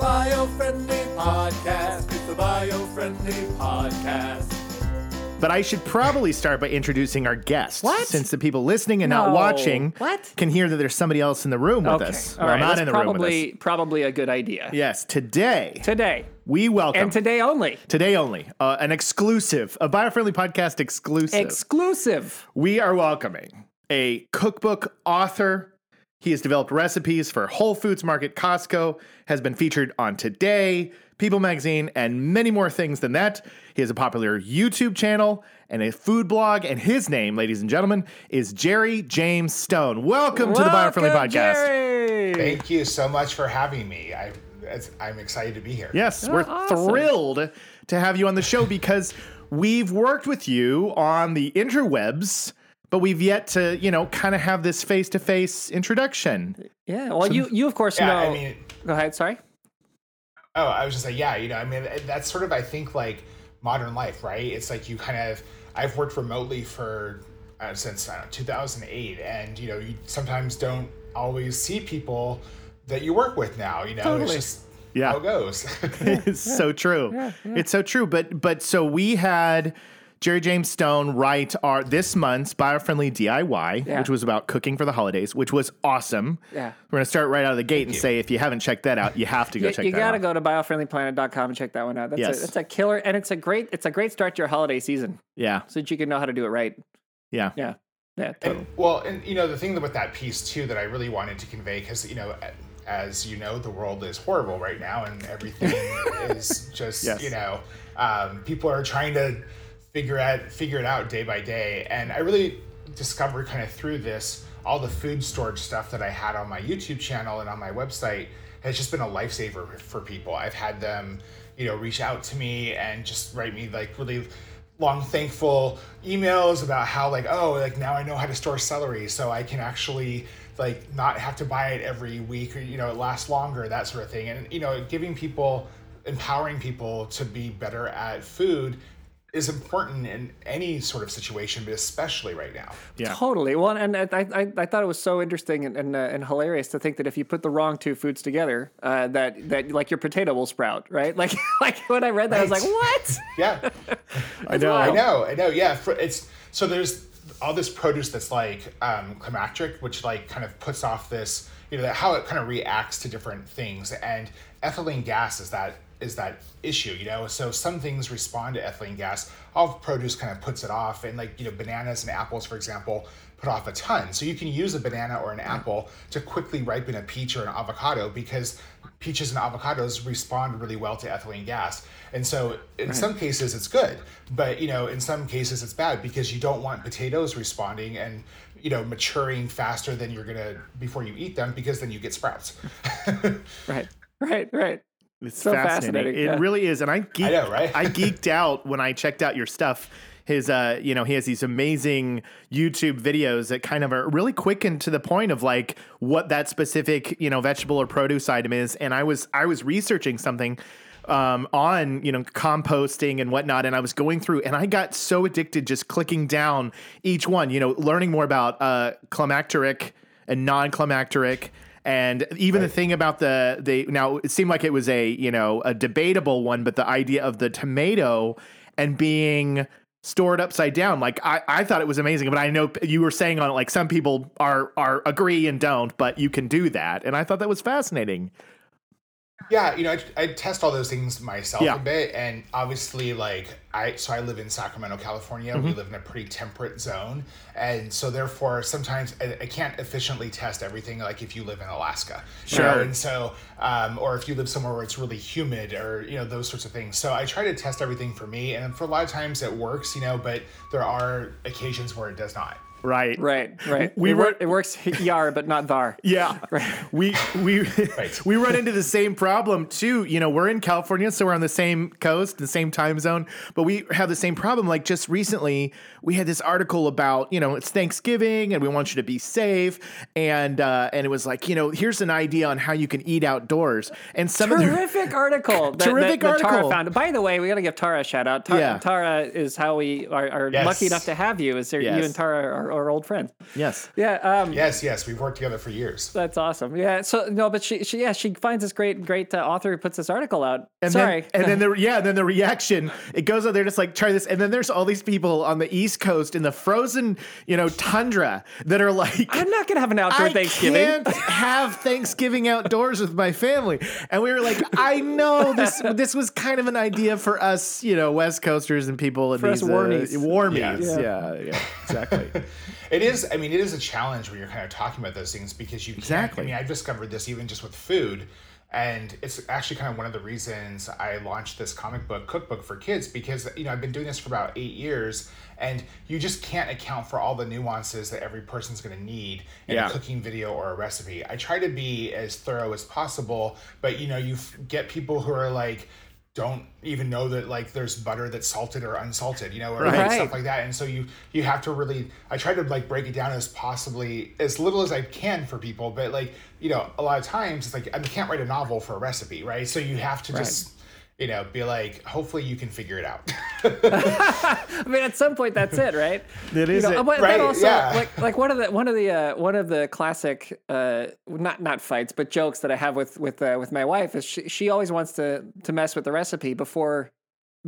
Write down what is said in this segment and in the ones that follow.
bio friendly podcast. It's the bio friendly podcast. But I should probably start by introducing our guest. What? Since the people listening and not No. watching What? can hear that there's somebody else in the room with us. All Well, right, not that's in the room with probably us. probably a good idea. Yes, today Today we welcome and today only. today only uh, an exclusive, a biofriendly podcast exclusive. Exclusive. we are welcoming a cookbook author. He has developed recipes for Whole Foods Market, Costco, has been featured on Today, People Magazine, and many more things than that. He has a popular YouTube channel and a food blog, and his name, ladies and gentlemen, is Jerry James Stone. Welcome, to the Biofriendly Welcome, Podcast. Jerry. Thank you so much for having me. I, it's- I'm excited to be here. Yes, we're awesome. thrilled to have you on the show because we've worked with you on the interwebs, but we've yet to, you know, kind of have this face to face introduction. Yeah. Well, you you of course Yeah, know. I mean, Go ahead. Sorry. oh, I was just like, yeah, you know, I mean, that's sort of, I think, like modern life, right? It's like you kind of, I've worked remotely for uh, since know, 2008, and you know, you sometimes don't always see people that you work with now. You know, Totally. it's just Yeah. how it goes. It's so true. It's so true. But but so we had Jerry James Stone write our this month's biofriendly DIY, Yeah. which was about cooking for the holidays, which was awesome. Yeah. We're gonna start right out of the gate and you. say if you haven't checked that out, you have to go You, check you that gotta out. go to biofriendlyplanet.com and check that one out. That's Yes. a, it's a killer, and it's a great it's a great start to your holiday season, Yeah, so that you can know how to do it right. yeah, Yeah. Yeah. Totally. And, well, and you know the thing with that piece too that I really wanted to convey because you know as you know the world is horrible right now and everything is just Yes. you know um, people are trying to figure out figure it out day by day and I really discovered kind of through this all the food storage stuff that I had on my YouTube channel and on my website has just been a lifesaver for people. I've had them you know reach out to me and just write me like really long thankful emails about how like oh like now I know how to store celery so I can actually like not have to buy it every week or you know it lasts longer that sort of thing and you know giving people empowering people to be better at food is important in any sort of situation but especially right now yeah. Totally. Well, and I, I, I thought it was so interesting and and, uh, and hilarious to think that if you put the wrong two foods together, uh, that that like your potato will sprout, right? Like like when I read that, I was like, what? yeah I know. I know, I know. Yeah, for, it's so there's all this produce that's like um, climacteric, which like kind of puts off this, you know, that how it kind of reacts to different things, and ethylene gas is that is that issue, you know. So some things respond to ethylene gas. All produce kind of puts it off, and like you know, bananas and apples, for example, put off a ton. So you can use a banana or an apple to quickly ripen a peach or an avocado because peaches and avocados respond really well to ethylene gas. And so in some cases it's good, but you know, in some cases it's bad because you don't want potatoes responding and you know, maturing faster than you're gonna before you eat them because then you get sprouts. Right. Right. Right. It's So fascinating. fascinating, It yeah. really is. And I geeked, I know, right? I geeked out when I checked out your stuff. His, uh, you know, he has these amazing YouTube videos that kind of are really quick and to the point of like what that specific, you know, vegetable or produce item is. And I was, I was researching something um, on, you know, composting and whatnot. And I was going through and I got so addicted just clicking down each one, you know, learning more about uh, climacteric and non-climacteric and even the thing about the the now it seemed like it was a you know a debatable one but the idea of the tomato and being stored upside down like i i thought it was amazing but i know you were saying on it like some people are are agree and don't but you can do that. And i thought that was fascinating Yeah, you know, I, I test all those things myself Yeah. a bit, and obviously, like I, so I live in Sacramento, California. Mm-hmm. We live in a pretty temperate zone, and so therefore, sometimes I, I can't efficiently test everything. Like if you live in Alaska, you know, Sure. and so, um, or if you live somewhere where it's really humid, or you know those sorts of things. So I try to test everything for me, and for a lot of times it works, you know, but there are occasions where it does not. Right Right. Right. We it, wor- were- it works yar, but not thar. Yeah. We we Right. we run into the same problem too. You know, we're in California, so we're on the same coast, the same time zone, but we have the same problem. Like just recently, we had this article about, you know, it's Thanksgiving and we want you to be safe. And uh and it was like, you know, here's an idea on how you can eat outdoors. And some of the Terrific article. That, Terrific that, that Tara article. found. By the way, we got to give Tara a shout out. Tara, Yeah. Tara is how we are, are Yes. lucky enough to have you. Is there you and Tara are, our, our old friend. Yes. Yeah. Um, Yes, yes, we've worked together for years. That's awesome. Yeah. So no, but she, she yeah, she finds this great, great uh, author who puts this article out. And Sorry. Then, and then the yeah, then the reaction it goes out there just like try this, and then there's all these people on the East Coast in the frozen, you know, tundra that are like, I'm not gonna have an outdoor I Thanksgiving. can't have Thanksgiving outdoors with my family. And we were like, I know this this was kind of an idea for us, you know, West Coasters and people in For us these warmies. Uh, warmies. Yeah. Yeah. yeah, exactly. It is. I mean, it is a challenge when you're kind of talking about those things because you. Exactly. I mean, I've discovered this even just with food, and it's actually kind of one of the reasons I launched this comic book cookbook for kids because you know I've been doing this for about eight years, and you just can't account for all the nuances that every person's going to need in Yeah. a cooking video or a recipe. I try to be as thorough as possible, but you know, you get people who are like don't even know that like there's butter that's salted or unsalted, you know, or Right. stuff like that. And so you you have to really I try to like break it down as possibly as little as I can for people, but like, you know, a lot of times it's like I can't write a novel for a recipe, right? So you have to just you know, be like, hopefully you can figure it out. I mean, at some point, that's it, right? It is You know, it. but Right, then also, yeah. like, like one of the one of the uh, one of the classic, uh, not not fights, but jokes that I have with with uh, with my wife is she she always wants to to mess with the recipe before.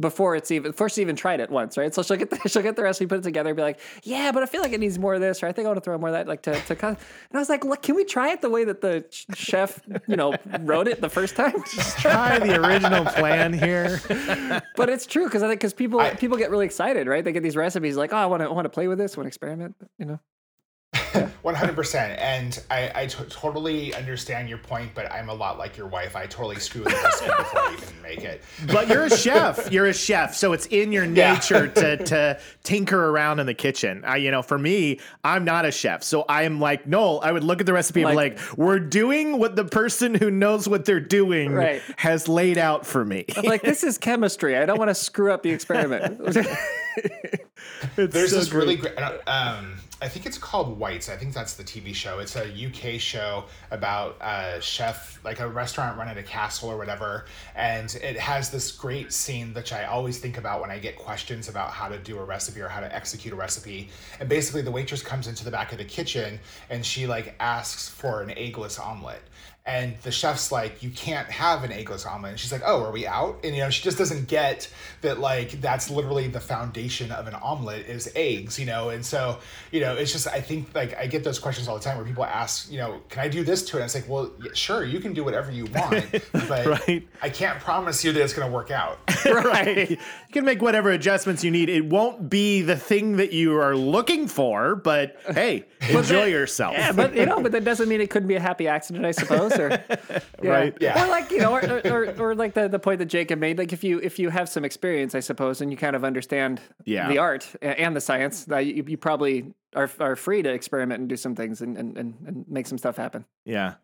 Before it's even, before she even tried it once, right? So she'll get the, she'll get the recipe, put it together, and be like, "Yeah, but I feel like it needs more of this, or I think I want to throw more of that, like to to." Cut. And I was like, "Look, can we try it the way that the ch- chef, you know, wrote it the first time?" Just try the original plan here. but it's true because I think because people I- people get really excited, right? They get these recipes like, "Oh, I want to want to play with this, want to experiment," you know. One hundred percent, and I I t- totally understand your point, but I'm a lot like your wife. I totally screw the recipe before I even make it. But you're a chef. You're a chef, so it's in your Yeah. nature to to tinker around in the kitchen. I, you know, for me, I'm not a chef, so I am like Noel. I would look at the recipe and be Like- like, "We're doing what the person who knows what they're doing Right. has laid out for me." I'm like, this is chemistry. I don't want to screw up the experiment. There's so this really great. Um, I think it's called Whites. I think that's the TV show. It's a UK show about a chef, like a restaurant run at a castle or whatever. And it has this great scene, which I always think about when I get questions about how to do a recipe or how to execute a recipe. And basically, the waitress comes into the back of the kitchen and she like asks for an eggless omelet. And the chef's like, you can't have an eggless omelet. And she's like, oh, are we out? And, you know, she just doesn't get that, like, that's literally the foundation of an omelet is eggs, you know? And so, you know, it's just, I think, like, I get those questions all the time where people ask, you know, can I do this to it? And it's like, well, yeah, sure, you can do whatever you want, but Right. I can't promise you that it's going to work out. right. You can make whatever adjustments you need. It won't be the thing that you are looking for, but hey, enjoy yourself. yeah, but you know, but that doesn't mean it couldn't be a happy accident, I suppose. Or yeah. Right. Yeah. Or like you know, or, or, or, or like the, the point that Jacob made. Like if you if you have some experience, I suppose, and you kind of understand Yeah. the art and the science, that you, you probably are are free to experiment and do some things and and, and, and make some stuff happen. Yeah.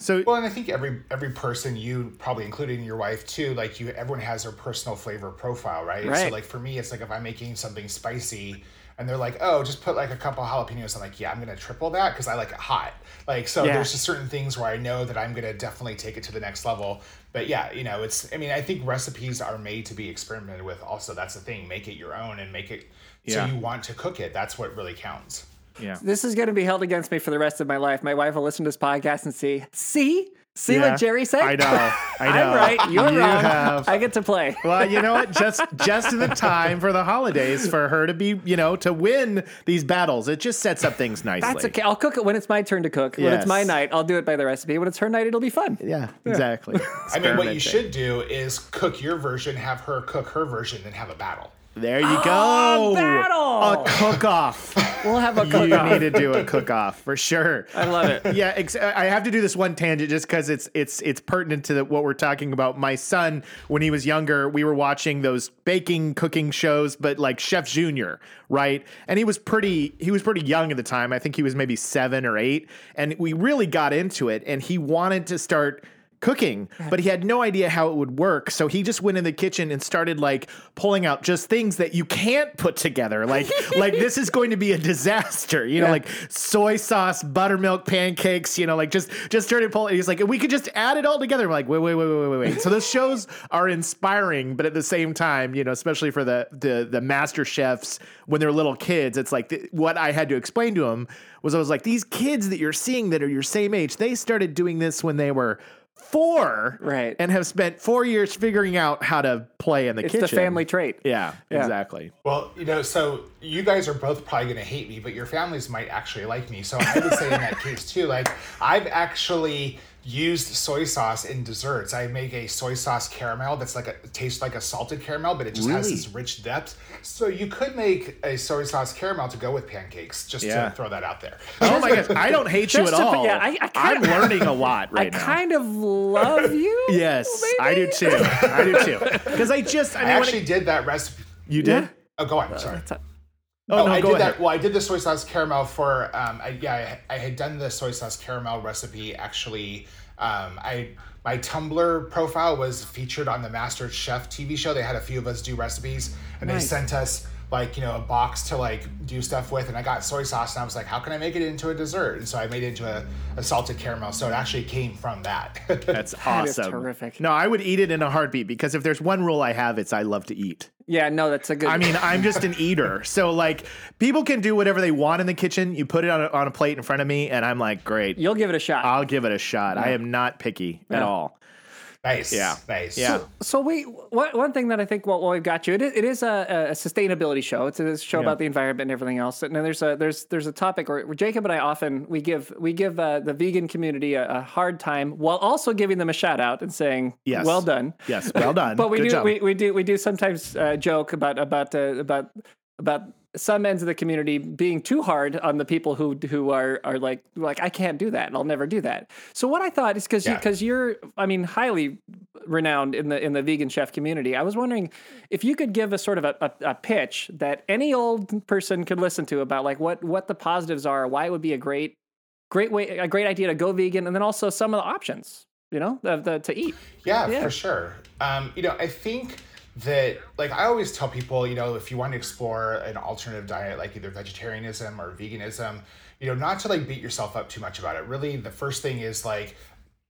So Well, and I think every every person, you probably including your wife too, like you, everyone has their personal flavor profile, right? right? So like for me, it's like if I'm making something spicy, and they're like, "Oh, just put like a couple jalapenos," I'm like, "Yeah, I'm gonna triple that because I like it hot." Like so, Yeah. there's just certain things where I know that I'm gonna definitely take it to the next level. But yeah, you know, it's. I mean, I think recipes are made to be experimented with. Also, that's the thing. Make it your own and make it Yeah. so you want to cook it. That's what really counts. yeah. This is going to be held against me for the rest of my life. My wife will listen to this podcast and see, see, see Yeah. what Jerry said. I know. I know. I'm right. You're You wrong. have- I get to play. Well, you know what? Just just in the time for the holidays for her to be, you know, to win these battles. It just sets up things nicely. That's okay. I'll cook it when it's my turn to cook. When it's my night, I'll do it by the recipe. When it's her night, it'll be fun. Yeah, exactly. I mean, what you should do is cook your version, have her cook her version, then have a battle. There you go. battle! A cook off. We'll have a you cook off. You need to do a cook off for sure. I love it. yeah, ex- I have to do this one tangent just because it's it's it's pertinent to the, what we're talking about. My son, when he was younger, we were watching those baking cooking shows, but like Chef Junior, right? And he was pretty he was pretty young at the time. I think he was maybe seven or eight, and we really got into it. And he wanted to start cooking, but he had no idea how it would work. So he just went in the kitchen and started like pulling out just things that you can't put together. Like like this is going to be a disaster. You know, Yeah. like soy sauce, buttermilk pancakes, you know, like just just started pulling he's like, we could just add it all together. We're like, wait, wait, wait, wait, wait, wait. So those shows are inspiring, but at the same time, you know, especially for the the the master chefs when they're little kids, it's like th- what I had to explain to them was I was like, these kids that you're seeing that are your same age, they started doing this when they were four, Right. and have spent four years figuring out how to play in the It's kitchen. It's the family trait. Yeah, Yeah. exactly. Well, you know, so you guys are both probably going to hate me, but your families might actually like me. So I would say in that case too, like I've actually used soy sauce in desserts. I make a soy sauce caramel that's like a tastes like a salted caramel, but it just has this rich depth. So you could make a soy sauce caramel to go with pancakes. Just Yeah. to throw that out there. Oh my gosh, I don't hate you Just at to- all. yeah, I- I I'm kinda- learning a lot right I now. kind of love you. Yes, I do too. I do too. Because I just, I I mean, when actually it- did that recipe. you did. Yeah. Oh, go on. Sorry. Oh, no, I did ahead. that. Well, I did the soy sauce caramel for. Um, I, yeah, I, I had done the soy sauce caramel recipe. Actually, um, I my Tumblr profile was featured on the Master Chef TV show. They had a few of us do recipes, and Nice. they sent us like you know a box to like do stuff with. And I got soy sauce, and I was like, how can I make it into a dessert? And so I made it into a, a salted caramel. So it actually came from that. That's That is awesome. terrific. No, I would eat it in a heartbeat because if there's one rule I have, it's I love to eat. Yeah, no, that's a good. I mean, I'm just an eater. So like, people can do whatever they want in the kitchen. You put it on a, on a plate in front of me, and I'm like, great. you'll give it a shot. I'll give it a shot. I am not picky at all. Nice. Yeah. Nice. Yeah. So we one, one thing that I think well, well we've got you it is, it is a, a sustainability show. It's a show about the environment and everything else. And then there's a there's there's a topic where, where Jacob and I often we give we give uh, the vegan community a, a hard time while also giving them a shout out and saying Yes. well done. Yes, well done. But we Good do job. we, we do we do sometimes uh, joke about about uh, about about some ends of the community being too hard on the people who who are are like like I can't do that and I'll never do that. So what I thought is because Yeah. because you, are I mean highly renowned in the in the vegan chef community. I was wondering if you could give a sort of a, a, a pitch that any old person could listen to about like what what the positives are, why it would be a great great way a great idea to go vegan, and then also some of the options you know of the to eat. Yeah, Yeah. for sure. Um, you know, I think that like I always tell people, you know, if you want to explore an alternative diet like either vegetarianism or veganism, you know, not to like beat yourself up too much about it. Really, the first thing is like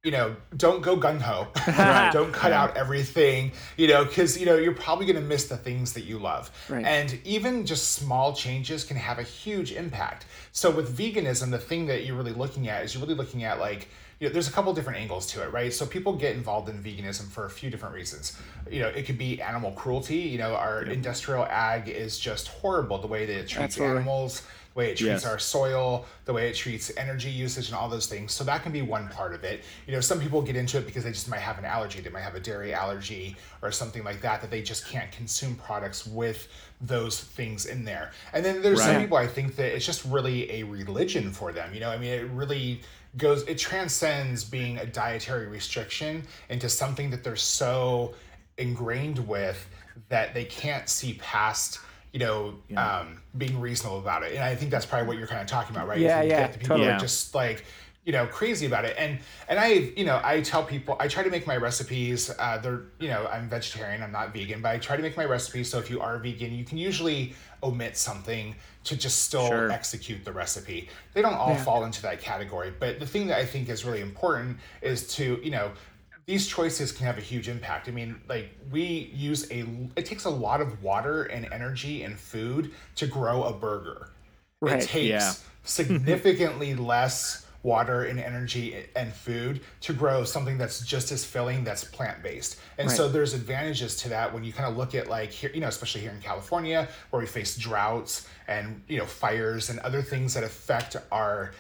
you know, don't go gung ho. don't cut out everything, you know, because, you know, you're probably going to miss the things that you love. Right. And even just small changes can have a huge impact. So with veganism, the thing that you're really looking at is you're really looking at like, you know, there's a couple different angles to it, right? So people get involved in veganism for a few different reasons. You know, it could be animal cruelty. You know, our industrial ag is just horrible the way that it treats Absolutely. animals, the way it treats Yes. our soil, the way it treats energy usage, and all those things. So that can be one part of it. You know, some people get into it because they just might have an allergy. They might have a dairy allergy or something like that, that they just can't consume products with those things in there. And then there's some people I think that it's just really a religion for them. You know, I mean, it really goes, it transcends being a dietary restriction into something that they're so ingrained with that they can't see past you know, um, being reasonable about it. And I think that's probably what you're kind of talking about, right? Yeah, you yeah, get the people totally. are just like, you know, crazy about it. And and I, you know, I tell people I try to make my recipes. Uh, they're, you know, I'm vegetarian. I'm not vegan, but I try to make my recipes so if you are vegan, you can usually omit something to just still Sure. execute the recipe. They don't all fall into that category, but the thing that I think is really important is to, you know, these choices can have a huge impact. I mean, like we use a it takes a lot of water and energy and food to grow a burger. Right. It takes Yeah. significantly less water and energy and food to grow something that's just as filling that's plant-based. And so there's advantages to that when you kind of look at like here, you know, especially here in California where we face droughts and, you know, fires and other things that affect our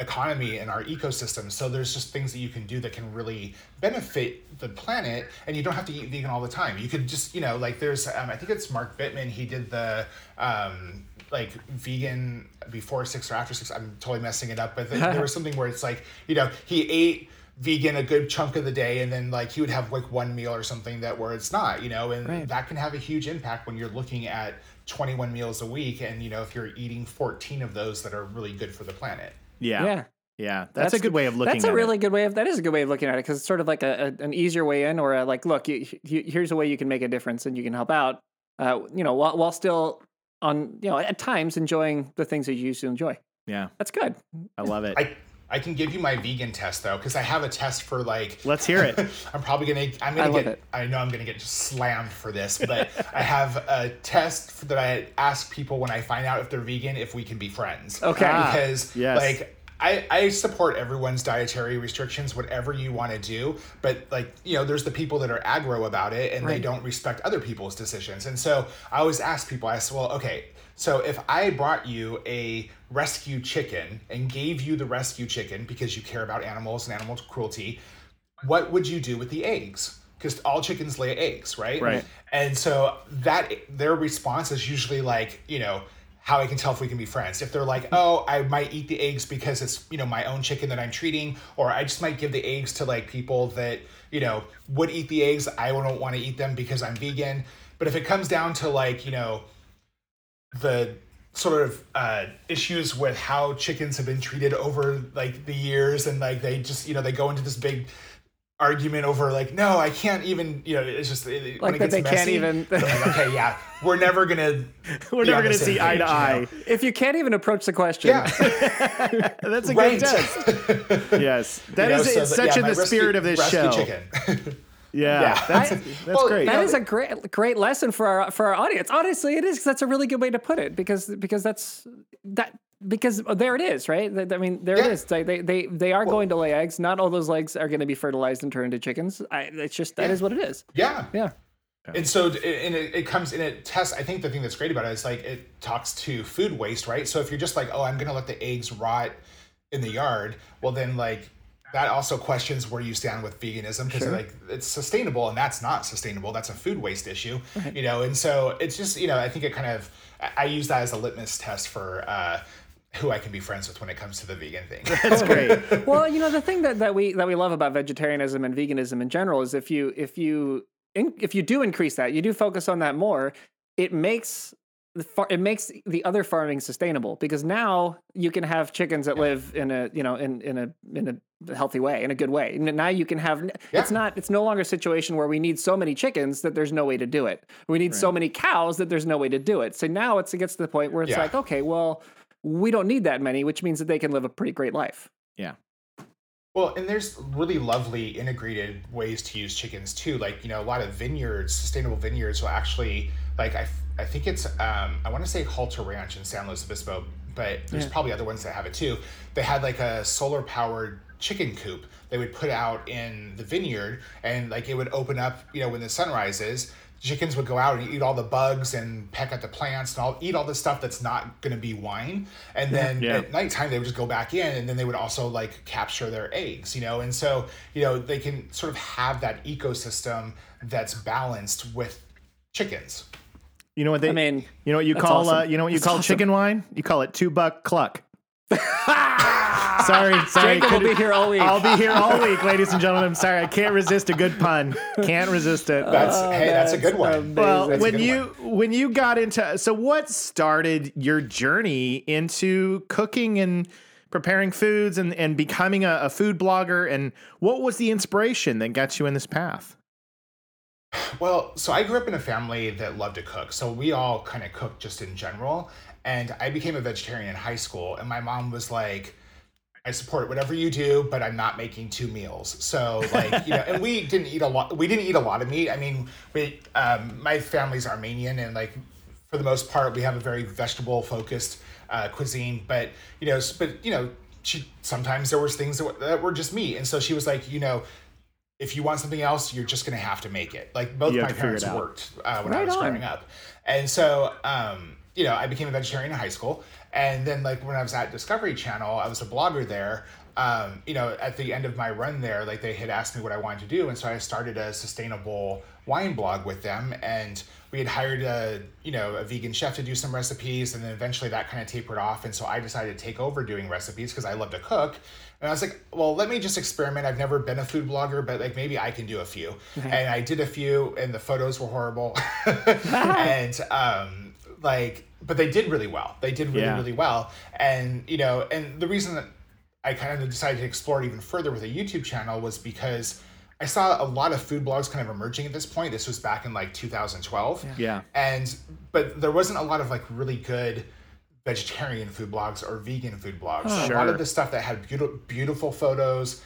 economy and our ecosystem. So there's just things that you can do that can really benefit the planet, and you don't have to eat vegan all the time. You could just, you know, like there's, um, I think it's Mark Bittman. He did the um, like vegan before six or after six. I'm totally messing it up, but th- there was something where it's like, you know, he ate vegan a good chunk of the day and then like he would have like one meal or something that where it's not you know and Right. that can have a huge impact when you're looking at 21 meals a week and you know if you're eating 14 of those that are really good for the planet Yeah. Yeah. Yeah, that's, a good way of looking at it. That's at a really it. good way of that is a good way of looking at it because it's sort of like a, a, an easier way in, or a, like, look, you, you, here's a way you can make a difference and you can help out. Uh, you know, while, while still on, you know, at times enjoying the things that you used to enjoy. Yeah, That's good. I love it. I I can give you my vegan test though, because I have a test for like. Let's hear it. I'm probably gonna. I'm gonna love get. I know I'm gonna get just slammed for this, but I have a test that I ask people when I find out if they're vegan if we can be friends. Okay. Ah, because yes. like. I, I support everyone's dietary restrictions, whatever you want to do. But like, you know, there's the people that are aggro about it and they don't respect other people's decisions. And so I always ask people, I said, well, okay, so if I brought you a rescue chicken and gave you the rescue chicken because you care about animals and animal cruelty, what would you do with the eggs? Because all chickens lay eggs, right? Right. And so that their response is usually like, you know, how I can tell if we can be friends. If they're like, oh, I might eat the eggs because it's, you know, my own chicken that I'm treating, or I just might give the eggs to like people that, you know, would eat the eggs. I don't want to eat them because I'm vegan. But if it comes down to like, you know, the sort of uh, issues with how chickens have been treated over like the years and like they just you know they go into this big argument over like no i can't even you know it's just it, when Like it that gets they can't even- like, okay yeah we're never gonna We're never going to same see eye to eye. know? If you can't even approach the question, yeah That's a right great test. Yes, that You know, is so it's that- such yeah, in the rescue- spirit of this show. chicken Yeah, Yeah. that's I- that's Well, great. That Yeah, is a great great lesson for our for our audience. Honestly, it is 'cause that's a really good way to put it because because that's that because there it is, right? I mean, there it Yeah. is. They they they, they are going to lay eggs. Not all those eggs are going to be fertilized and turned into chickens. I, it's just that is what it is. yeah Yeah. And so, and it, it comes and it tests. I think the thing that's great about it is like it talks to food waste, right? So if you're just like, oh, I'm gonna let the eggs rot in the yard, well, then like that also questions where you stand with veganism because like it's sustainable and that's not sustainable. That's a food waste issue, you know. And so it's just you know I think it kind of I- I use that as a litmus test for. uh who I can be friends with when it comes to the vegan thing. That's great. well, you know, the thing that, that we that we love about vegetarianism and veganism in general is if you if you in, if you do increase that, you do focus on that more, it makes the far, it makes the other farming sustainable because now you can have chickens that live in a you know in in a in a healthy way in a good way. And now you can have it's not it's no longer a situation where we need so many chickens that there's no way to do it. We need so many cows that there's no way to do it. So now it's it gets to the point where it's Yeah. like okay, well, we don't need that many, which means that they can live a pretty great life. Yeah, Well, and there's really lovely integrated ways to use chickens too. Like, you know, a lot of vineyards, sustainable vineyards will actually, like, I, I think it's, um, I want to say Halter Ranch in San Luis Obispo, but there's probably other ones that have it too. They had like a solar powered chicken coop they would put out in the vineyard and like it would open up, you know, when the sun rises. Chickens would go out and eat all the bugs and peck at the plants and all eat all the stuff that's not going to be wine. And then Yeah. at nighttime they would just go back in and then they would also like capture their eggs you know and so you know they can sort of have that ecosystem that's balanced with chickens you know what they? I mean, you know what you that's call uh, you know what you That's call awesome. chicken wine? You call it two buck cluck. sorry, sorry. Jacob will be here all week. I'll be here all week, ladies and gentlemen. I'm sorry, I can't resist a good pun. Can't resist it. that's oh, hey that's, a good one amazing. well, That's when good you when you got into so what started your journey into cooking and preparing foods and and becoming a, a food blogger and what was the inspiration that got you in this path? Well, so I grew up in a family that loved to cook. So we all kind of cooked just in general. And I became a vegetarian in high school. And my mom was like, I support whatever you do, but I'm not making two meals. So like, you know, and we didn't eat a lot. We didn't eat a lot of meat. I mean, we, um, my family's Armenian and like, for the most part, we have a very vegetable focused uh, cuisine, but you know, but you know, she, sometimes there was things that were, that were just meat. And so she was like, you know, if you want something else, you're just gonna have to make it. Like both You my to parents worked uh, when I was on. growing up, and so um, you know I became a vegetarian in high school, and then like when I was at Discovery Channel, I was a blogger there. Um, you know, at the end of my run there, like they had asked me what I wanted to do, and so I started a sustainable wine blog with them, and we had hired a you know a vegan chef to do some recipes, and then eventually that kind of tapered off, and so I decided to take over doing recipes because I love to cook, and I was like, well, let me just experiment. I've never been a food blogger, but like maybe I can do a few. and I did a few, and the photos were horrible. and um, like, but they did really well. They did really, Yeah. really well. And you know, and the reason that I kind of decided to explore it even further with a YouTube channel was because I saw a lot of food blogs kind of emerging at this point. This was back in like 2012. Yeah. And but there wasn't a lot of like really good vegetarian food blogs or vegan food blogs. Oh. a lot of the stuff that had beautiful beautiful photos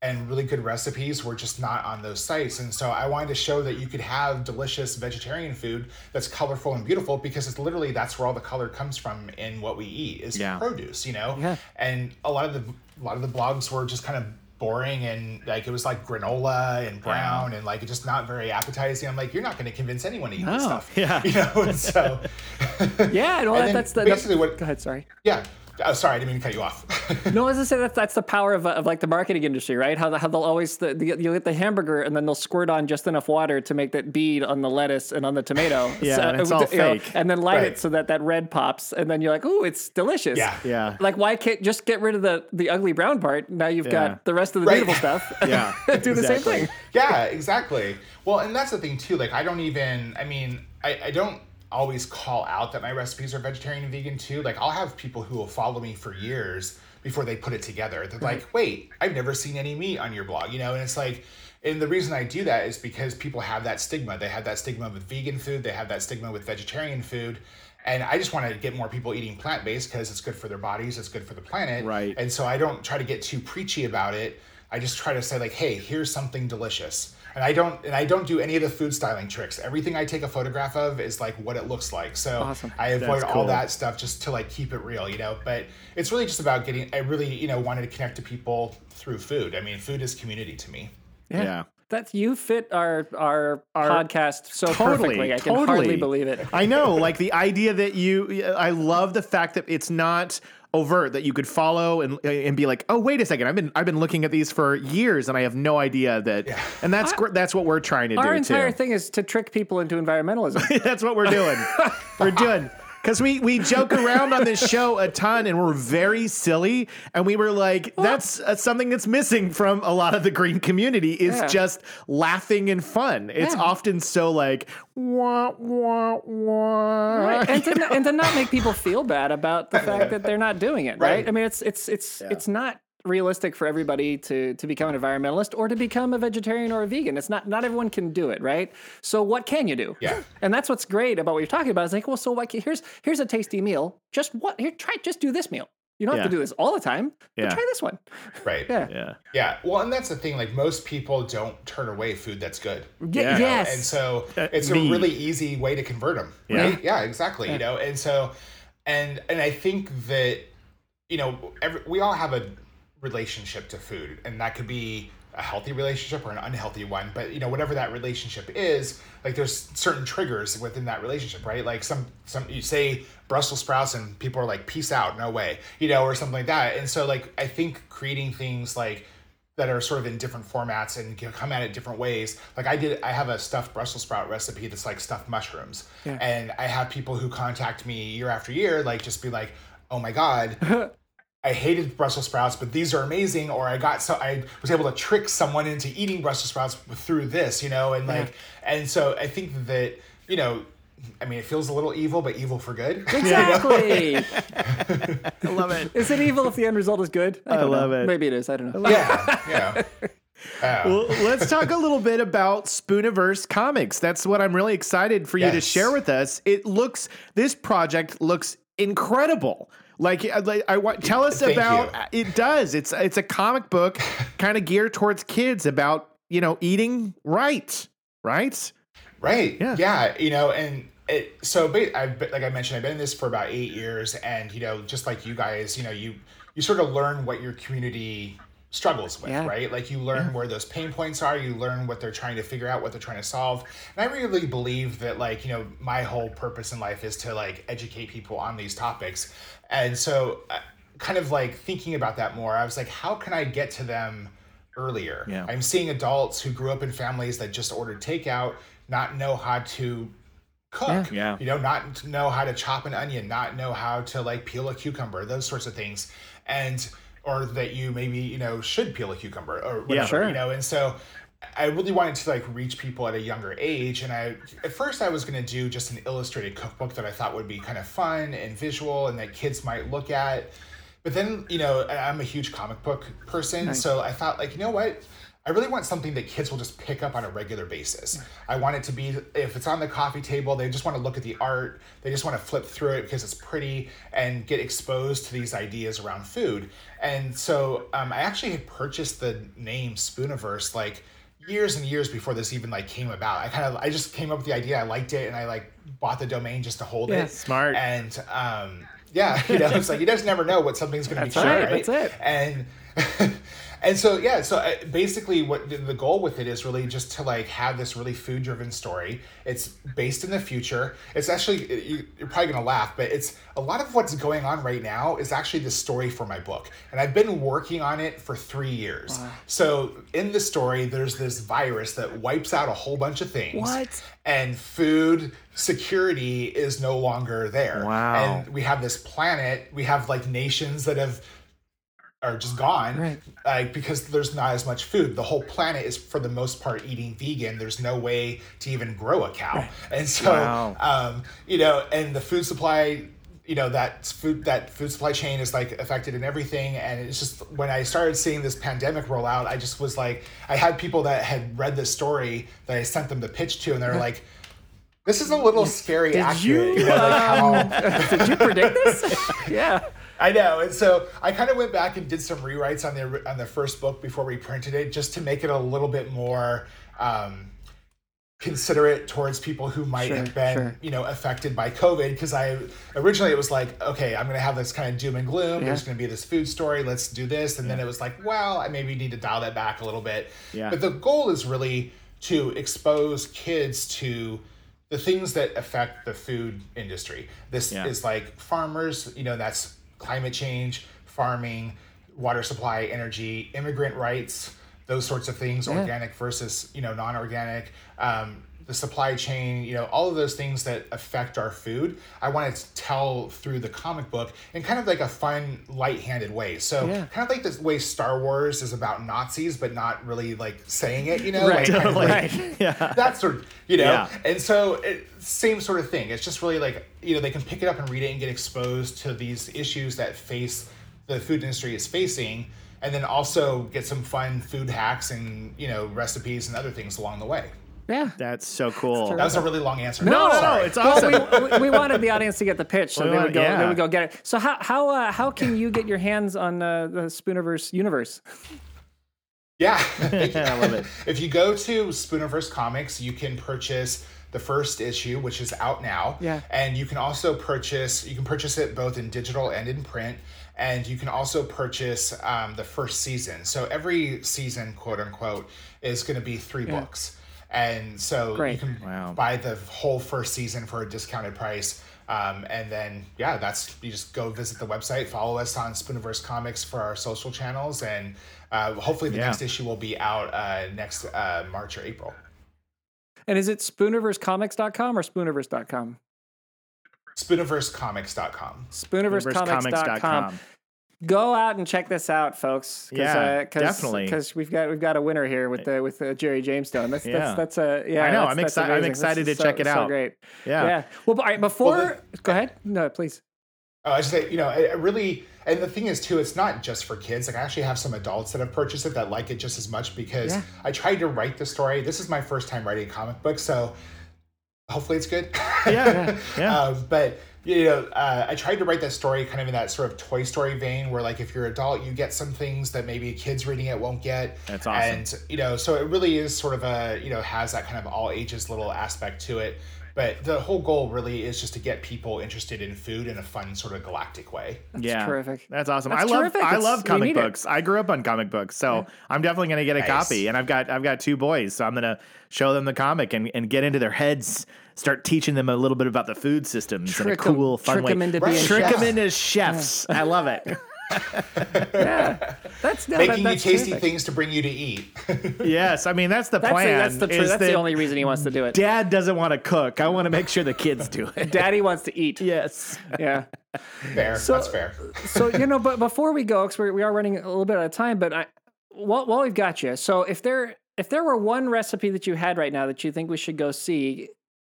and really good recipes were just not on those sites. And so I wanted to show that you could have delicious vegetarian food that's colorful and beautiful because it's literally that's where all the color comes from in what we eat is Yeah. produce, you know? Yeah. And a lot of the a lot of the blogs were just kind of boring and like it was like granola and brown and like it's just not very appetizing. I'm like, you're not going to convince anyone to eat this stuff. Yeah. You know, and so Yeah, and well, And that, that's the basically that's- what- Go ahead, sorry. yeah. Oh, sorry, I didn't mean to cut you off. No, as I say, that's that's the power of, uh, of like the marketing industry, right? How, the- how they'll always the, the, you get the hamburger and then they'll squirt on just enough water to make that bead on the lettuce and on the tomato. Yeah, and it's uh, all you know, fake. and then light Right. it so that that red pops, and then you're like, "Ooh, it's delicious." Yeah. Yeah. Like, why can't just get rid of the the ugly brown part? Now you've Yeah. got the rest of the Right. beautiful stuff. Yeah, do the same thing. yeah, exactly. Well, and that's the thing too. Like, I don't even. I mean, I, I don't always call out that my recipes are vegetarian and vegan too. Like, I'll have people who will follow me for years before they put it together. They're like, "Wait, I've never seen any meat on your blog," you know. And it's like, and the reason I do that is because people have that stigma. They have that stigma with vegan food. They have that stigma with vegetarian food. And I just want to get more people eating plant based because it's good for their bodies, it's good for the planet. Right. And so I don't try to get too preachy about it. I just try to say like, hey, here's something delicious. And I don't and I don't do any of the food styling tricks. Everything I take a photograph of is like what it looks like. So Awesome. I avoid That's all that stuff just to like keep it real, you know. But it's really just about getting I really, you know, wanted to connect to people through food. I mean, food is community to me. Yeah. That's you fit our our, podcast so Totally, perfectly. I can totally. hardly believe it. I know, like the idea that you, I love the fact that it's not overt that you could follow and and be like, oh wait a second, I've been I've been looking at these for years and I have no idea that, and that's gr- that's what we're trying to Our do Our entire too. thing is to trick people into environmentalism. that's what we're doing. we're doing. Because we, we joke around on this show a ton and we're very silly. And we were like, that's uh, something that's missing from a lot of the green community is Yeah. just laughing and fun. It's Yeah. often so like, wah, wah, wah. Right. and, to, and to not make people feel bad about the fact that they're not doing it, right? Right. I mean, it's it's it's it's not realistic for everybody to to become an environmentalist or to become a vegetarian or a vegan. It's not not everyone can do it, right? So what can you do? Yeah. And that's what's great about what you're talking about. Is like, well, so what? can- Here's here's a tasty meal. Just what? Here, try just do this meal. You don't have to do this all the time. Yeah. But try this one. Right. Yeah. Yeah. Yeah. Well, and that's the thing. Like most people don't turn away food that's good. Y- Yeah. you know? Yes. And so Uh, it's me. a really easy way to convert them. Yeah. Right? Yeah, exactly. You know, and so, and, and I think that, you know, every, we all have a relationship to food and that could be a healthy relationship or an unhealthy one, but you know, whatever that relationship is, like there's certain triggers within that relationship, right? Like some, some, you say Brussels sprouts and people are like, peace out, no way, you know, or something like that. And so like, I think creating things like, that are sort of in different formats and can come at it different ways. Like I did, I have a stuffed Brussels sprout recipe that's like stuffed mushrooms, Yeah. and I have people who contact me year after year, like just be like, "Oh my god." I hated Brussels sprouts, but these are amazing. Or I got so I was able to trick someone into eating Brussels sprouts through this, you know, and like, and so I think that you know, I mean, it feels a little evil, but evil for good. Exactly. I love it. is it evil if the end result is good? I, don't love know. it. Maybe it is. I don't know. yeah, yeah. Uh, Well, let's talk a little bit about Spooniverse Comics. That's what I'm really excited for you to share with us. It looks this project looks incredible. Like, uh, like I want tell us Thank about you. it. Does it's it's a comic book kind of geared towards kids about you know eating right, right? Right. Yeah. Yeah. You know, and it, so I've like I mentioned, I've been in this for about eight years, and you know, just like you guys, you know, you you sort of learn what your community struggles with, Yeah. right? Like you learn where those pain points are, you learn what they're trying to figure out, what they're trying to solve. And I really believe that like, you know, my whole purpose in life is to like educate people on these topics. And so uh, kind of like thinking about that more, I was like, how can I get to them earlier? Yeah. I'm seeing adults who grew up in families that just ordered takeout, not know how to cook. Yeah. You know, not know how to chop an onion, not know how to like peel a cucumber, those sorts of things. And or that you maybe, you know, should peel a cucumber or whatever, sure. you know. And so I really wanted to like reach people at a younger age. And I at first I was gonna do just an illustrated cookbook that I thought would be kind of fun and visual and that kids might look at. But but then you know I'm a huge comic book person, so I thought like you know what. I really want something that kids will just pick up on a regular basis. I want it to be if it's on the coffee table, they just want to look at the art, they just want to flip through it because it's pretty and get exposed to these ideas around food. And so um, I actually had purchased the name Spooniverse like years and years before this even like came about. I kind of I just came up with the idea, I liked it, and I like bought the domain just to hold Yeah. it. Smart. And um, yeah, you know, it's like you just never know what something's going to be That's right, right? that's it. And and so yeah, so uh, basically, what the- goal with it is really just to like have this really food driven story. It's based in the future. It's actually you- you're probably gonna laugh, but it's a lot of what's going on right now is actually the story for my book, and I've been working on it for three years. So in the story, there's this virus that wipes out a whole bunch of things. What? And food security is no longer there. Wow. And we have this planet. We have like nations that have are just gone Right. like because there's not as much food the whole planet is for the most part eating vegan there's no way to even grow a cow and so Wow. um you know and the food supply you know that food that food supply chain is like affected in everything and it's just when i started seeing this pandemic roll out i just was like i had people that had read this story that i sent them the pitch to and they were like this is a little scary accurate you, how- Did you predict this? yeah. I know, and so I kind of went back and did some rewrites on the on the first book before we printed it, just to make it a little bit more um, considerate towards people who might Sure, have been, sure. you know, affected by COVID. Because I originally it was like, okay, I'm gonna have this kind of doom and gloom. There's gonna be this food story. Let's do this, and then it was like, well, I maybe need to dial that back a little bit. Yeah. But the goal is really to expose kids to the things that affect the food industry. This Yeah. is like farmers, you know, that's climate change, farming, water supply, energy, immigrant rights, those sorts of things, organic versus, you know, non-organic, um, the supply chain, you know, all of those things that affect our food. I want to tell through the comic book in kind of like a fun, light-handed way. So Yeah. kind of like the way Star Wars is about Nazis, but not really like saying it, you know, Right, like, kind of like- yeah. that sort of you know Yeah. and so it, same sort of thing it's just really like you know they can pick it up and read it and get exposed to these issues that face the food industry is facing and then also get some fun food hacks and you know recipes and other things along the way Yeah. That's so cool. that was a really long answer No, no, no, Sorry. it's awesome. Well, we, we, we wanted the audience to get the pitch, so We they would want- go. They yeah. would go get it. So how how uh, how can you get your hands on uh, the Spooniverse universe? Yeah. I love it. If you go to Spooniverse Comics, you can purchase the first issue, which is out now. Yeah. And you can also purchase, you can purchase it both in digital and in print. And you can also purchase um, the first season. So every season, quote unquote, is going to be three books. And so Great. you can Wow. buy the whole first season for a discounted price. Um, and then, yeah, that's you just go visit the website, follow us on Spooniverse Comics for our social channels, and uh, hopefully the Yeah. next issue will be out uh, next uh, March or April. And is it Spooniversecomics.com or Spooniverse.com? Spooniversecomics.com. Spooniversecomics.com. Comics.com. Go out and check this out, folks. Yeah, definitely. Because we've got we've got a winner here with the with uh, Jerry James Stone. That's Yeah. that's that's a yeah. I know, that's- I'm that's exci- I'm excited to so- check it so out. great. Yeah. Yeah. Well, but, all right. Before, Well, go ahead. No, please. Oh, I just say, you know, I I really, and the thing is too, it's not just for kids. Like I actually have some adults that have purchased it that like it just as much because Yeah. I tried to write the story. This is my first time writing a comic book, so hopefully it's good. Yeah. Yeah. um, but you know, uh, I tried to write that story kind of in that sort of Toy Story vein, where like if you're an adult, you get some things that maybe kids reading it won't get. That's awesome. And you know, so it really is sort of a you know has that kind of all ages little aspect to it. But the whole goal really is just to get people interested in food in a fun sort of galactic way. yeah, terrific. That's awesome. That's I love terrific. I It's- love comic need it. books. I grew up on comic books, so I'm definitely gonna get a Nice. copy. And I've got I've got two boys, so I'm gonna show them the comic and, and get into their heads. Start teaching them a little bit about the food systems in a Trick 'em- cool, fun way. trick way. 'em into Right. being trick chefs. them into chefs. I love it. Yeah. That's no, Making that, you tasty terrific. things to bring you to eat. yes, I mean that's the That's, the, plan. that's the tr- is that's the only reason he wants to do it. Dad doesn't want to cook. I want to make sure the kids do it. Daddy wants to eat. yes. Yeah. fair. So, That's fair. so you know, but before we go, because we are running a little bit out of time, but I, while, while we've got you, so if there if there were one recipe that you had right now that you think we should go see,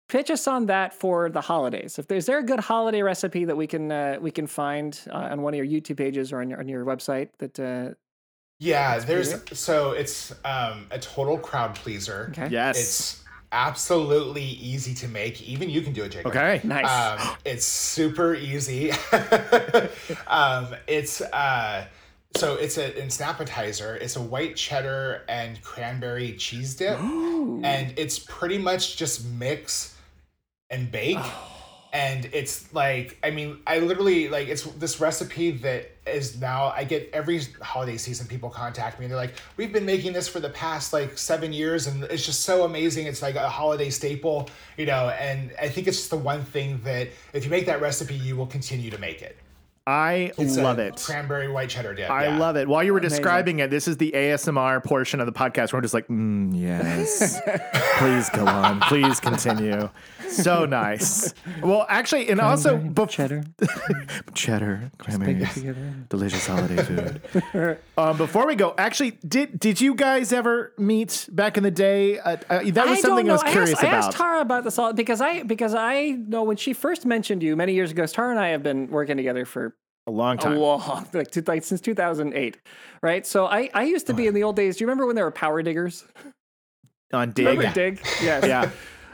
pitch us on that for the holidays. If there's there a good holiday recipe that we can uh, we can find uh, on one of your YouTube pages or on your on your website that uh, Yeah, there's so it's um, a total crowd pleaser. okay Yes. It's absolutely easy to make. Even you can do it, Jacob. okay. nice Um, it's super easy. um, it's uh, so it's a it's an appetizer. It's a white cheddar and cranberry cheese dip, and it's pretty much just mix and bake. Oh. And it's like, I mean, I literally like it's this recipe that is now I get every holiday season people contact me and they're like, we've been making this for the past like seven years and it's just so amazing. It's like a holiday staple, you know, and I think it's just the one thing that if you make that recipe, you will continue to make it. I It's love a it. Cranberry white cheddar dip. I yeah. love it. While you were describing it, this is the ASMR portion of the podcast where we're just like, mm, yes. Please go on. Please continue. So nice. Well, actually, and also bef- cheddar cheddar, cranberries, together. delicious holiday food. um, before we go, actually, did did you guys ever meet back in the day? Uh, uh, that was something I, was curious asked, I about. asked Tara about this all because I because I know when she first mentioned you many years ago. Tara and I have been working together for a long a time. long like, like since 2008, right? So I I used to be in the old days. Do you remember when there were power diggers? on Digg. Remember Digg? Yes. Yeah.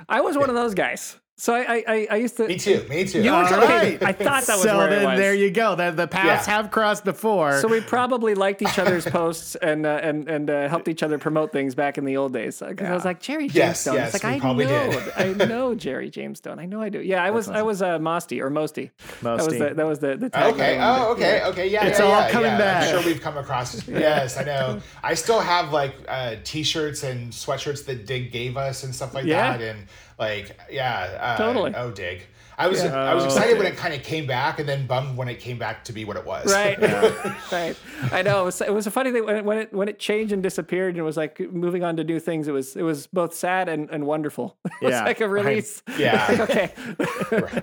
I was one of those guys. So I I, I, I used to. Me too. Me too. You were All okay, right. I thought that was so where it then was. there you go. The, the paths Yeah. have crossed before. So we probably liked each other's posts and uh, and and uh, helped each other promote things back in the old days. Because I was like Jerry James Yes, Stone. yes, it's like we I probably know, did. I know Jerry James Stone. I know I do. Yeah, I was I was uh, Mosty or Mosty. That was the that was the the tag Okay. that Oh, okay. Okay. Yeah. It's yeah, all yeah, coming yeah. back. I'm sure we've come across. Yes, I know. I still have like uh, t-shirts and sweatshirts that Digg gave us and stuff like Yeah. that. And like, yeah. Uh, Totally. Oh, Digg. I was I was excited when it kind of came back, and then bummed when it came back to be what it was. Right, right. I know it was, it was a funny thing when it, when it when it changed and disappeared and it was like moving on to new things. It was it was both sad and, and wonderful. It was Yeah, like a right. release. Yeah. Like, okay,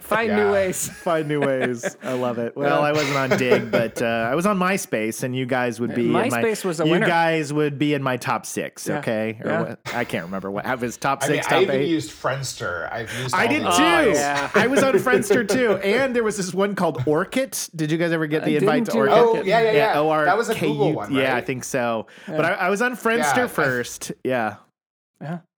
find new ways. Find new ways. I love it. Well, I wasn't on Digg, but uh, I was on MySpace, and you guys would be. in my, MySpace was a you winner. guys would be in my top six. Okay, or Yeah. what, I can't remember what. Have his top I mean, six, I even eight. used Friendster. I've used. I all did too. those. Oh, yeah. I was on Friendster too, and there was this one called Orkut. Did you guys ever get the I invite to Orkut? Oh yeah, yeah, yeah. O R that was a K U- Google one, right? Yeah, I think so. But I, I was on Friendster Yeah, I- first. yeah.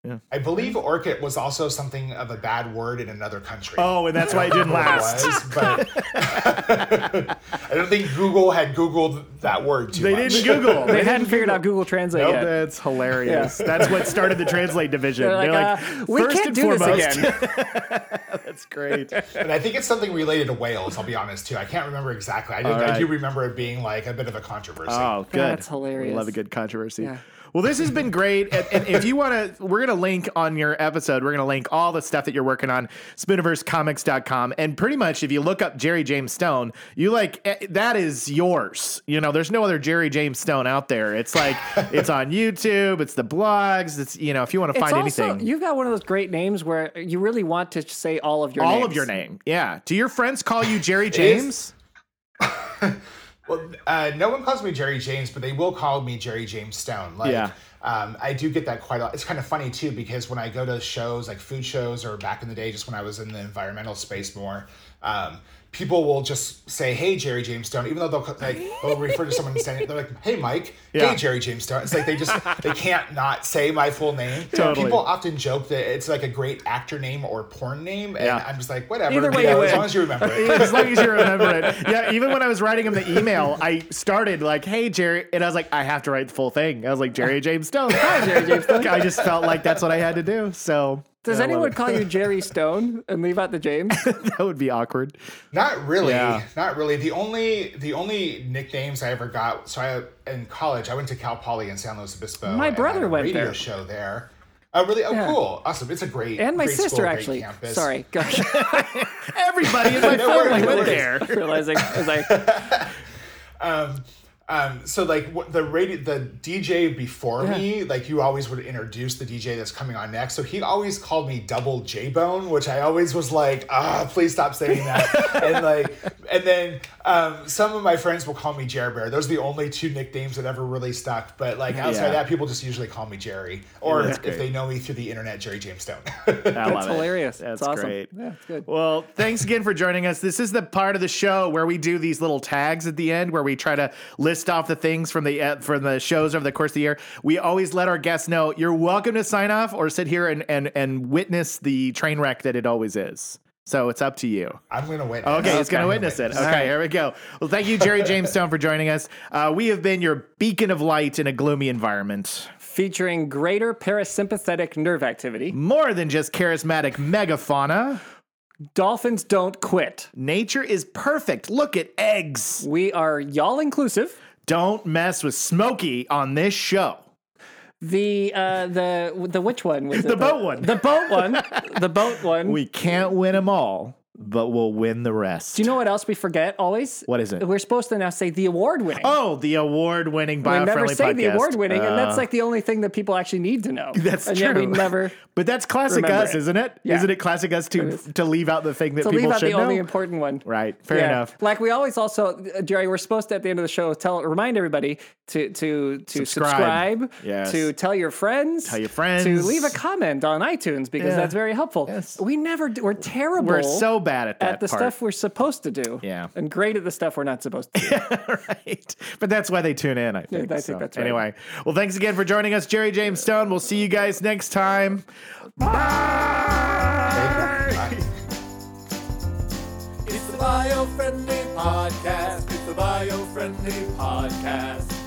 Yeah. I believe Orkut was also something of a bad word in another country. Oh, and that's why it didn't It last. was, but I don't think Google had Googled that word too They much. didn't Google. They hadn't figured out Google Translate Oh, yet. that's hilarious. That's what started the translate division. They're like, uh, we first can't and do this again. That's great. And I think it's something related to whales. I'll be honest too. I can't remember exactly. I, did, All I do remember it being like a bit of a controversy. Oh, good. That's hilarious. We love a good controversy. Yeah. Well, this has been great. And, and if you want to, we're going to link on your episode, we're going to link all the stuff that you're working on, spooniversecomics.com. And pretty much, if you look up Jerry James Stone, you like, eh, that is yours. You know, there's no other Jerry James Stone out there. It's like, it's on YouTube, it's the blogs, it's, you know, if you want to find also anything. you've got one of those great names where you really want to say all of your all names. of your name. Yeah. Do your friends call you Jerry is- James? Well, uh, no one calls me Jerry James, but they will call me Jerry James Stone. Like, Yeah. um, I do get that quite a lot. It's kind of funny too because when I go to shows like food shows or back in the day, just when I was in the environmental space more, um, people will just say, "Hey, Jerry James Stone," even though they'll like they'll refer to someone standing. They're like, "Hey, Mike." Yeah. Hey, Jerry James Stone. It's like they just they can't not say my full name. Totally. People often joke that it's like a great actor name or porn name, and Yeah. I'm just like, whatever. Either way you as long as you remember it. as long as you remember it. Yeah, even when I was writing him the email, I started like, "Hey, Jerry," and I was like, "I have to write the full thing." I was like, "Jerry James Stone." Hi, Jerry James Stone. I just felt like that's what I had to do. So Does I anyone call you Jerry Stone and leave out the James? that would be awkward? Not really. Yeah. Not really. The only the only nicknames I ever got. So I in college I went to Cal Poly in San Luis Obispo. My and brother had a went radio there. show there. Oh really? Oh Yeah. cool. Awesome. It's a great And my great sister school, actually. campus. Sorry, gosh. Everybody in my No family worries, went worries. there. realizing as I Um, um, so like the radio, the DJ before me, like you always would introduce the DJ that's coming on next. So he always called me Double J Bone, which I always was like, ah, please stop saying that. and like, and then um, some of my friends will call me Jer Bear. Those are the only two nicknames that ever really stuck. But like outside Yeah. that, people just usually call me Jerry, or That's if great. they know me through the internet, Jerry James Stone. I That's it. hilarious. That's That's awesome. great. Yeah, it's good. Well, thanks again for joining us. This is the part of the show where we do these little tags at the end, where we try to list off the things from the uh, from the shows over the course of the year. We always let our guests know you're welcome to sign off or sit here and and and witness the train wreck that it always is. So it's up to you. I'm gonna win. Okay, he's going to witness it. Okay, here we go. Well, thank you, Jerry James Stone, for joining us. Uh, we have been your beacon of light in a gloomy environment. Featuring greater parasympathetic nerve activity. More than just charismatic megafauna, Dolphins don't quit. nature is perfect. Look at eggs. We are y'all inclusive. Don't mess with Smokey on this show. The uh the the which one was it? The boat one. The boat one. the boat one. We can't win them all, but we'll win the rest. Do you know what else we forget always? What is it? We're supposed to now say the award winning. Oh, the award-winning we bio-friendly never say the award winning, and that's Uh, like the only thing that people actually need to know. That's and true. We never But that's classic us, isn't it? Yeah. not it classic us to to leave out the thing that to people leave out should the know? only important one. right. Fair Yeah. enough. Like we always also, uh, Jerry, we're supposed to at the end of the show tell remind everybody to to to Subscribe. subscribe, Yes. to tell your friends, Tell your friends. to leave a comment on iTunes because Yeah. that's very helpful. Yes. We never do, we're terrible. We're so bad at that at the part. stuff we're supposed to do. Yeah. and great at the stuff we're not supposed to do. right. But that's why they tune in, I think. I think that's right. Anyway, well, thanks again for joining us, Jerry James Stone. We'll see you guys next time. Bye. It's the bio friendly podcast. It's the bio friendly podcast.